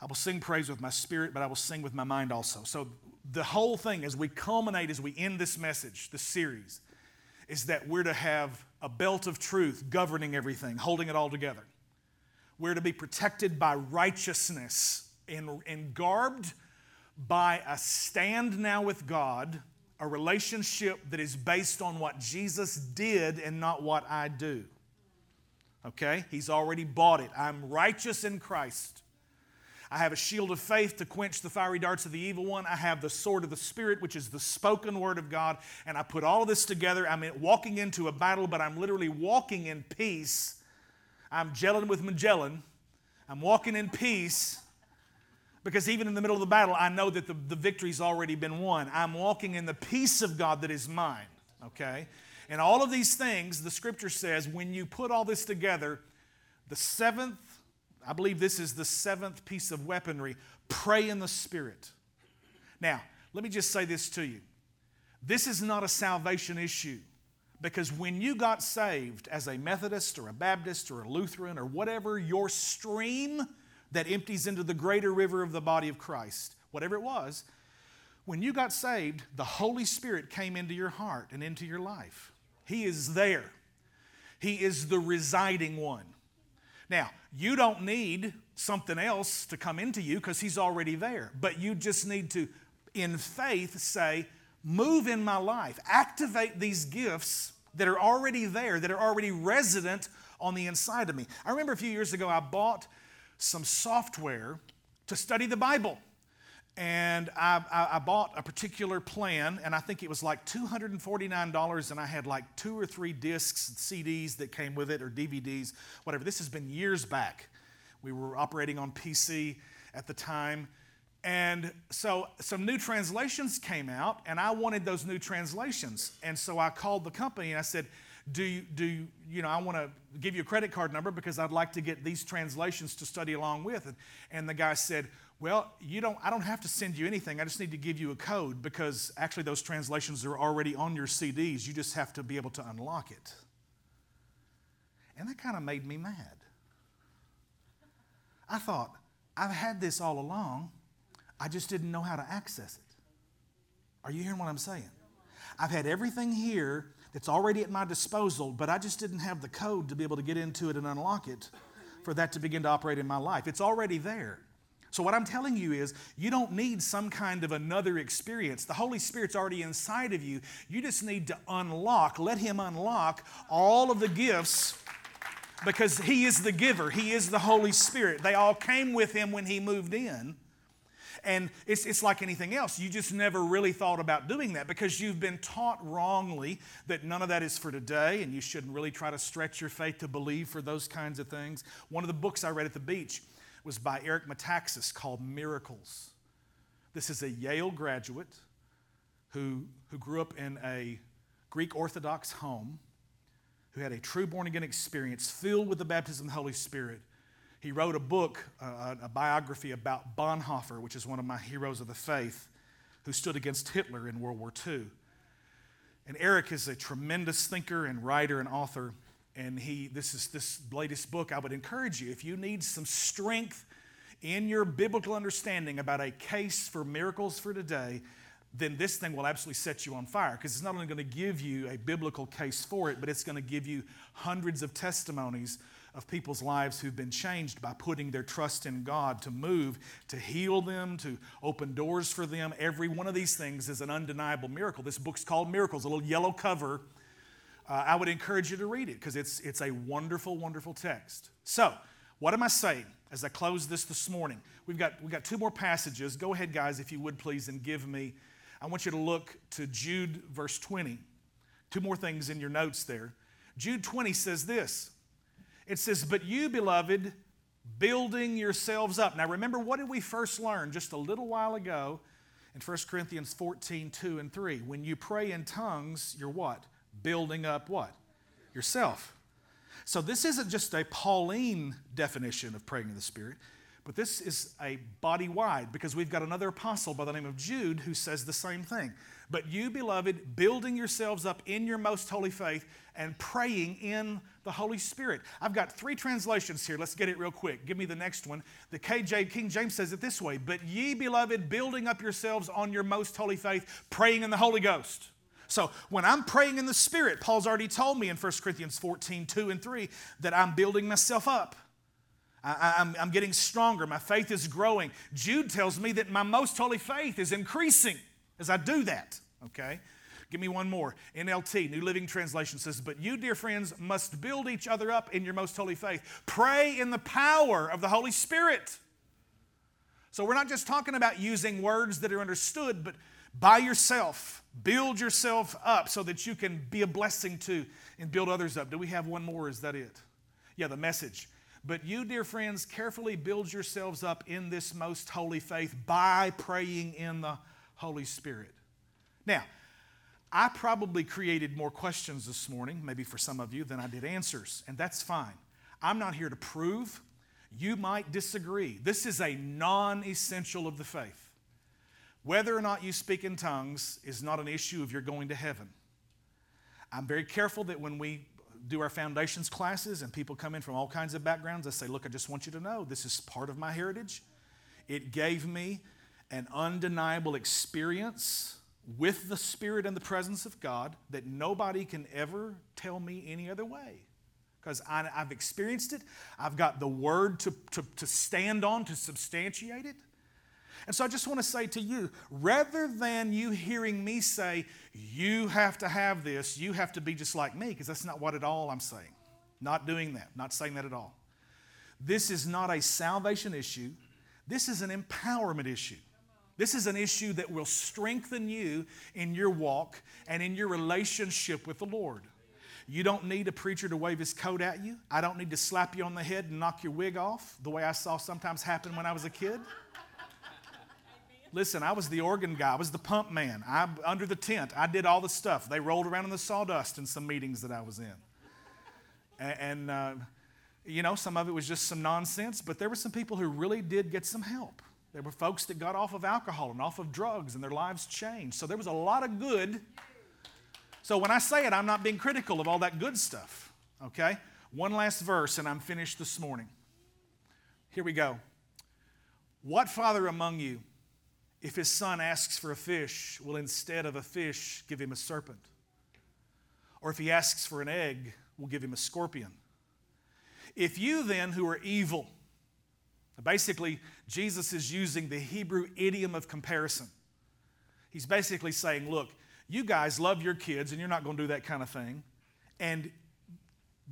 I will sing praise with my spirit, but I will sing with my mind also. So, the whole thing, as we culminate, as we end this message, this series, is that we're to have a belt of truth governing everything, holding it all together. We're to be protected by righteousness and, and garbed by a stand now with God, a relationship that is based on what Jesus did and not what I do. Okay? He's already bought it. I'm righteous in Christ. I have a shield of faith to quench the fiery darts of the evil one. I have the sword of the Spirit, which is the spoken word of God. And I put all this together. I'm walking into a battle, but I'm literally walking in peace I'm gelling with Magellan. I'm walking in peace because even in the middle of the battle, I know that the, the victory's already been won. I'm walking in the peace of God that is mine, okay? And all of these things, the scripture says, when you put all this together, the seventh, I believe this is the seventh piece of weaponry pray in the Spirit. Now, let me just say this to you this is not a salvation issue. Because when you got saved as a Methodist or a Baptist or a Lutheran or whatever your stream that empties into the greater river of the body of Christ, whatever it was, when you got saved, the Holy Spirit came into your heart and into your life. He is there, He is the residing one. Now, you don't need something else to come into you because He's already there, but you just need to, in faith, say, move in my life, activate these gifts that are already there, that are already resident on the inside of me. I remember a few years ago, I bought some software to study the Bible. And I, I, I, bought a particular plan, and I think it was like $249, and I had like two or three discs, CDs that came with it, or DVDs, whatever. This has been years back. We were operating on PC at the time. And so some new translations came out, and I wanted those new translations. And so I called the company and I said, do you, do you, you know, I want to give you a credit card number because I'd like to get these translations to study along with. And, and the guy said, well, you don't, I don't have to send you anything. I just need to give you a code because actually those translations are already on your CDs. You just have to be able to unlock it. And that kind of made me mad. I thought, I've had this all along. I just didn't know how to access it. Are you hearing what I'm saying? I've had everything here that's already at my disposal, but I just didn't have the code to be able to get into it and unlock it for that to begin to operate in my life. It's already there. So, what I'm telling you is, you don't need some kind of another experience. The Holy Spirit's already inside of you. You just need to unlock, let Him unlock all of the gifts because He is the giver, He is the Holy Spirit. They all came with Him when He moved in. And it's, it's like anything else. You just never really thought about doing that because you've been taught wrongly that none of that is for today and you shouldn't really try to stretch your faith to believe for those kinds of things. One of the books I read at the beach was by Eric Metaxas called Miracles. This is a Yale graduate who, who grew up in a Greek Orthodox home, who had a true born again experience filled with the baptism of the Holy Spirit. He wrote a book, uh, a biography about Bonhoeffer, which is one of my heroes of the faith, who stood against Hitler in World War II. And Eric is a tremendous thinker and writer and author and he this is this latest book i would encourage you if you need some strength in your biblical understanding about a case for miracles for today then this thing will absolutely set you on fire because it's not only going to give you a biblical case for it but it's going to give you hundreds of testimonies of people's lives who've been changed by putting their trust in God to move, to heal them, to open doors for them. Every one of these things is an undeniable miracle. This book's called Miracles, a little yellow cover uh, I would encourage you to read it because it's, it's a wonderful, wonderful text. So, what am I saying as I close this this morning? We've got, we've got two more passages. Go ahead, guys, if you would please, and give me. I want you to look to Jude, verse 20. Two more things in your notes there. Jude 20 says this it says, But you, beloved, building yourselves up. Now, remember, what did we first learn just a little while ago in 1 Corinthians 14, 2 and 3? When you pray in tongues, you're what? building up what? Yourself. So this isn't just a Pauline definition of praying in the Spirit, but this is a body wide because we've got another apostle by the name of Jude who says the same thing. But you, beloved, building yourselves up in your most holy faith and praying in the Holy Spirit. I've got three translations here. Let's get it real quick. Give me the next one. The KJ, King James says it this way But ye, beloved, building up yourselves on your most holy faith, praying in the Holy Ghost. So when I'm praying in the Spirit, Paul's already told me in 1 Corinthians 14, 2 and 3, that I'm building myself up. I, am I'm getting stronger. My faith is growing. Jude tells me that my most holy faith is increasing as I do that. Okay? Give me one more. NLT, New Living Translation says, But you, dear friends, must build each other up in your most holy faith. Pray in the power of the Holy Spirit. So we're not just talking about using words that are understood, but by yourself. Build yourself up so that you can be a blessing to and build others up. Do we have one more? Is that it? Yeah, the message. But you, dear friends, carefully build yourselves up in this most holy faith by praying in the Holy Spirit. Now, I probably created more questions this morning, maybe for some of you, than I did answers, and that's fine. I'm not here to prove. You might disagree. This is a non essential of the faith. Whether or not you speak in tongues is not an issue if you're going to heaven. I'm very careful that when we do our foundations classes and people come in from all kinds of backgrounds, I say, Look, I just want you to know this is part of my heritage. It gave me an undeniable experience with the Spirit and the presence of God that nobody can ever tell me any other way. Because I've experienced it, I've got the Word to, to, to stand on to substantiate it. And so I just want to say to you rather than you hearing me say, you have to have this, you have to be just like me, because that's not what at all I'm saying. Not doing that, not saying that at all. This is not a salvation issue, this is an empowerment issue. This is an issue that will strengthen you in your walk and in your relationship with the Lord. You don't need a preacher to wave his coat at you. I don't need to slap you on the head and knock your wig off, the way I saw sometimes happen when I was a kid. Listen, I was the organ guy. I was the pump man. I under the tent. I did all the stuff. They rolled around in the sawdust in some meetings that I was in. And, and uh, you know, some of it was just some nonsense, but there were some people who really did get some help. There were folks that got off of alcohol and off of drugs and their lives changed. So there was a lot of good. So when I say it, I'm not being critical of all that good stuff. Okay? One last verse and I'm finished this morning. Here we go. What father among you, if his son asks for a fish, will instead of a fish give him a serpent? Or if he asks for an egg, will give him a scorpion? If you then, who are evil, Basically, Jesus is using the Hebrew idiom of comparison. He's basically saying, Look, you guys love your kids and you're not going to do that kind of thing. And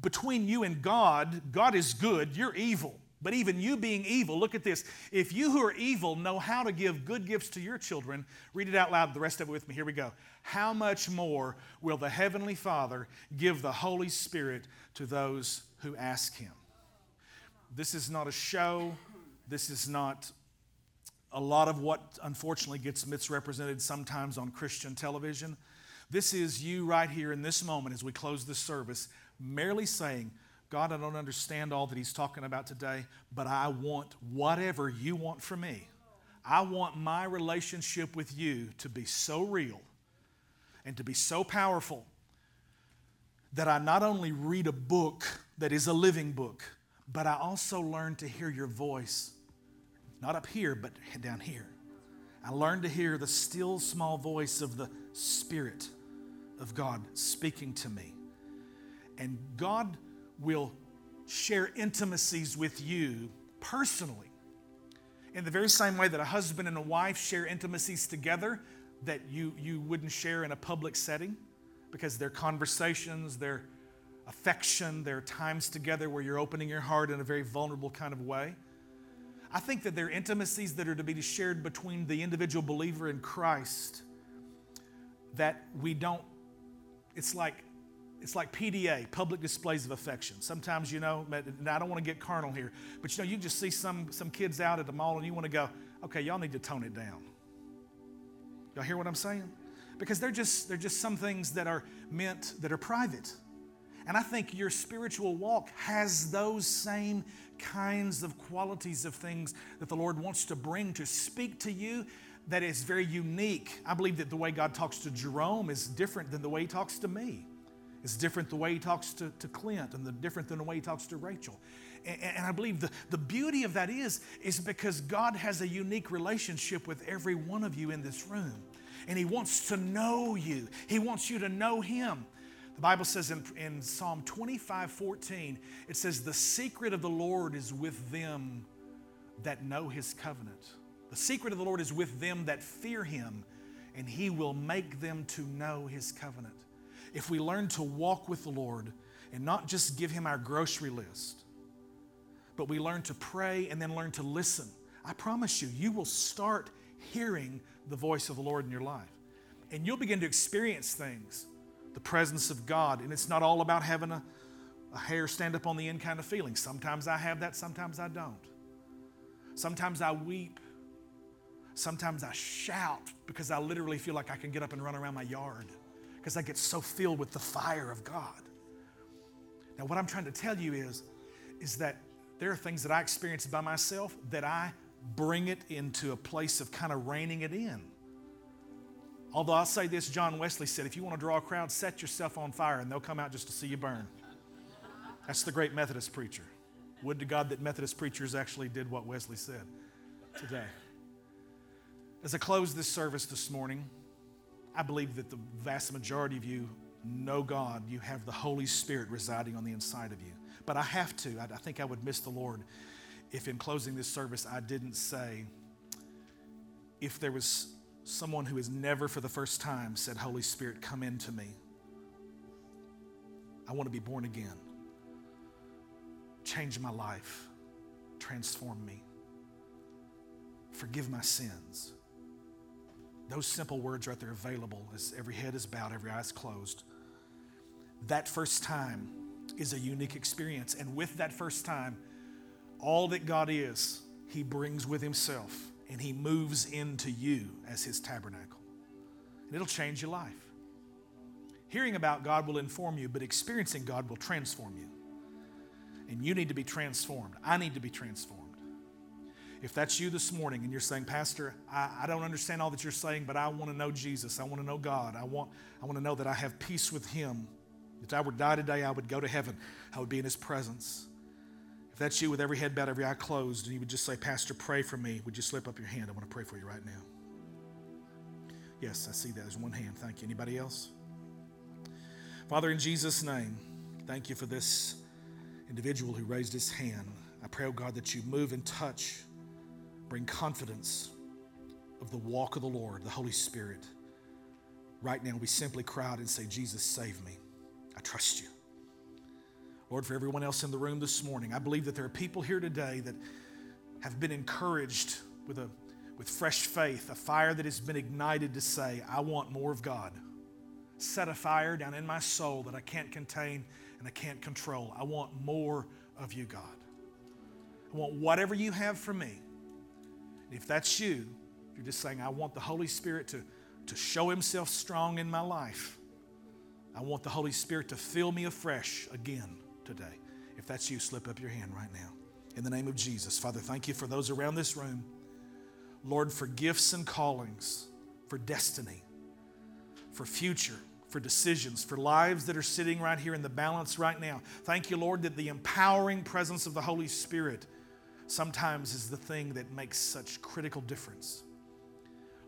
between you and God, God is good, you're evil. But even you being evil, look at this. If you who are evil know how to give good gifts to your children, read it out loud, the rest of it with me. Here we go. How much more will the Heavenly Father give the Holy Spirit to those who ask Him? This is not a show. This is not a lot of what unfortunately gets misrepresented sometimes on Christian television. This is you right here in this moment as we close this service, merely saying, God, I don't understand all that he's talking about today, but I want whatever you want from me. I want my relationship with you to be so real and to be so powerful that I not only read a book that is a living book, but I also learned to hear your voice, not up here, but down here. I learned to hear the still small voice of the Spirit of God speaking to me. And God will share intimacies with you personally. In the very same way that a husband and a wife share intimacies together that you, you wouldn't share in a public setting because their conversations, their affection, there are times together where you're opening your heart in a very vulnerable kind of way. I think that there are intimacies that are to be shared between the individual believer and Christ that we don't, it's like, it's like PDA, public displays of affection. Sometimes, you know, and I don't want to get carnal here, but you know, you just see some, some kids out at the mall and you want to go, okay, y'all need to tone it down. Y'all hear what I'm saying? Because they're just, they're just some things that are meant that are private. And I think your spiritual walk has those same kinds of qualities of things that the Lord wants to bring to speak to you that is very unique. I believe that the way God talks to Jerome is different than the way he talks to me. It's different the way he talks to, to Clint and the different than the way he talks to Rachel. And, and I believe the, the beauty of that is, is because God has a unique relationship with every one of you in this room. And he wants to know you. He wants you to know him. Bible says in, in Psalm 25 14, it says, The secret of the Lord is with them that know his covenant. The secret of the Lord is with them that fear him, and he will make them to know his covenant. If we learn to walk with the Lord and not just give him our grocery list, but we learn to pray and then learn to listen, I promise you, you will start hearing the voice of the Lord in your life. And you'll begin to experience things the presence of God. And it's not all about having a, a hair stand up on the end kind of feeling. Sometimes I have that, sometimes I don't. Sometimes I weep. Sometimes I shout because I literally feel like I can get up and run around my yard because I get so filled with the fire of God. Now, what I'm trying to tell you is, is that there are things that I experience by myself that I bring it into a place of kind of reining it in. Although I'll say this, John Wesley said, if you want to draw a crowd, set yourself on fire and they'll come out just to see you burn. That's the great Methodist preacher. Would to God that Methodist preachers actually did what Wesley said today. As I close this service this morning, I believe that the vast majority of you know God. You have the Holy Spirit residing on the inside of you. But I have to, I think I would miss the Lord if in closing this service I didn't say, if there was someone who has never for the first time said, Holy Spirit, come into me. I want to be born again. Change my life. Transform me. Forgive my sins. Those simple words right there available as every head is bowed, every eye is closed. That first time is a unique experience. And with that first time, all that God is, He brings with Himself and He moves into you as His tabernacle. And it'll change your life. Hearing about God will inform you, but experiencing God will transform you. And you need to be transformed. I need to be transformed. If that's you this morning and you're saying, Pastor, I, I don't understand all that you're saying, but I want to know Jesus. I want to know God. I want, I want to know that I have peace with Him. If I would die today, I would go to heaven. I would be in His presence. That's you with every head bowed, every eye closed, and you would just say, Pastor, pray for me, would you slip up your hand? I want to pray for you right now. Yes, I see that. There's one hand. Thank you. Anybody else? Father, in Jesus' name, thank you for this individual who raised his hand. I pray, oh God, that you move and touch bring confidence of the walk of the Lord, the Holy Spirit. Right now, we simply cry out and say, Jesus, save me. I trust you. Lord, for everyone else in the room this morning, I believe that there are people here today that have been encouraged with a with fresh faith, a fire that has been ignited to say, I want more of God. Set a fire down in my soul that I can't contain and I can't control. I want more of you, God. I want whatever you have for me. And If that's you, if you're just saying, I want the Holy Spirit to, to show Himself strong in my life, I want the Holy Spirit to fill me afresh again today. If that's you, slip up your hand right now. In the name of Jesus. Father, thank you for those around this room. Lord, for gifts and callings, for destiny, for future, for decisions, for lives that are sitting right here in the balance right now. Thank you, Lord, that the empowering presence of the Holy Spirit sometimes is the thing that makes such critical difference.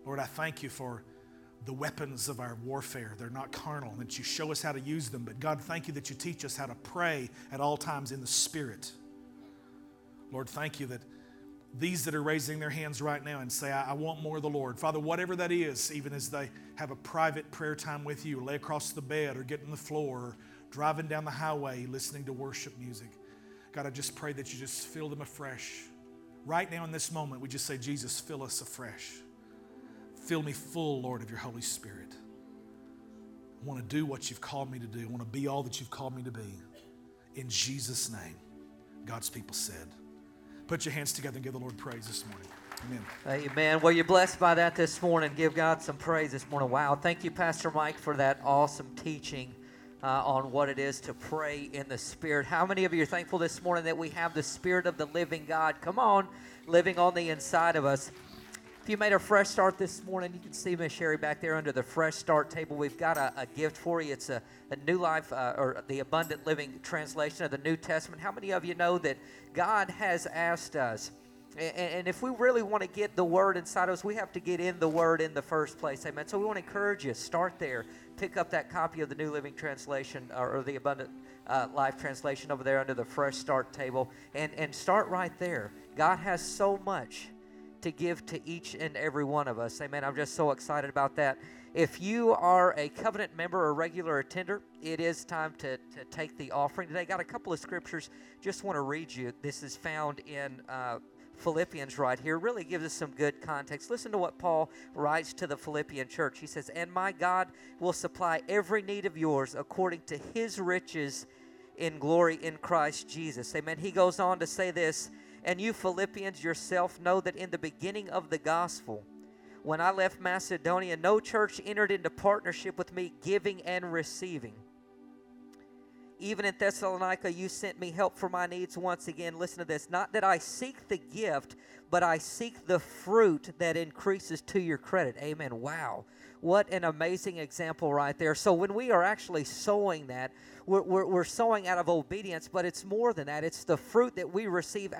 Lord, I thank you for the weapons of our warfare. They're not carnal, and that you show us how to use them. But God, thank you that you teach us how to pray at all times in the Spirit. Lord, thank you that these that are raising their hands right now and say, I, I, want more of the Lord. Father, whatever that is, even as they have a private prayer time with you, lay across the bed or get on the floor or driving down the highway listening to worship music. God, I just pray that you just fill them afresh. Right now in this moment, we just say, Jesus, fill us afresh. Fill me full, Lord, of your Holy Spirit. I want to do what you've called me to do. I want to be all that you've called me to be. In Jesus' name, God's people said. Put your hands together and give the Lord praise this morning. Amen. Amen. Well, you're blessed by that this morning. Give God some praise this morning. Wow. Thank you, Pastor Mike, for that awesome teaching uh, on what it is to pray in the Spirit. How many of you are thankful this morning that we have the Spirit of the living God? Come on, living on the inside of us. If you made a fresh start this morning, you can see Miss Sherry back there under the fresh start table. We've got a, a gift for you. It's a, a New Life uh, or the Abundant Living translation of the New Testament. How many of you know that God has asked us? And if we really want to get the word inside of us, we have to get in the word in the first place. Amen. So we want to encourage you, start there pick up that copy of the New Living Translation or, or the Abundant uh, Life Translation over there under the Fresh Start table and, and start right there. God has so much to give to each and every one of us. Amen. I'm just so excited about that. If you are a covenant member or regular attender, it is time to, to take the offering today. Got a couple of scriptures. Just want to read you. This is found in uh, Philippians right here really gives us some good context. Listen to what Paul writes to the Philippian church. He says, And my God will supply every need of yours according to his riches in glory in Christ Jesus. Amen. He goes on to say this, and you Philippians yourself know that in the beginning of the gospel, when I left Macedonia, no church entered into partnership with me, giving and receiving. Even in Thessalonica, you sent me help for my needs once again. Listen to this. Not that I seek the gift, but I seek the fruit that increases to your credit. Amen. Wow. What an amazing example right there. So, when we are actually sowing that, we're, we're, we're sowing out of obedience, but it's more than that. It's the fruit that we receive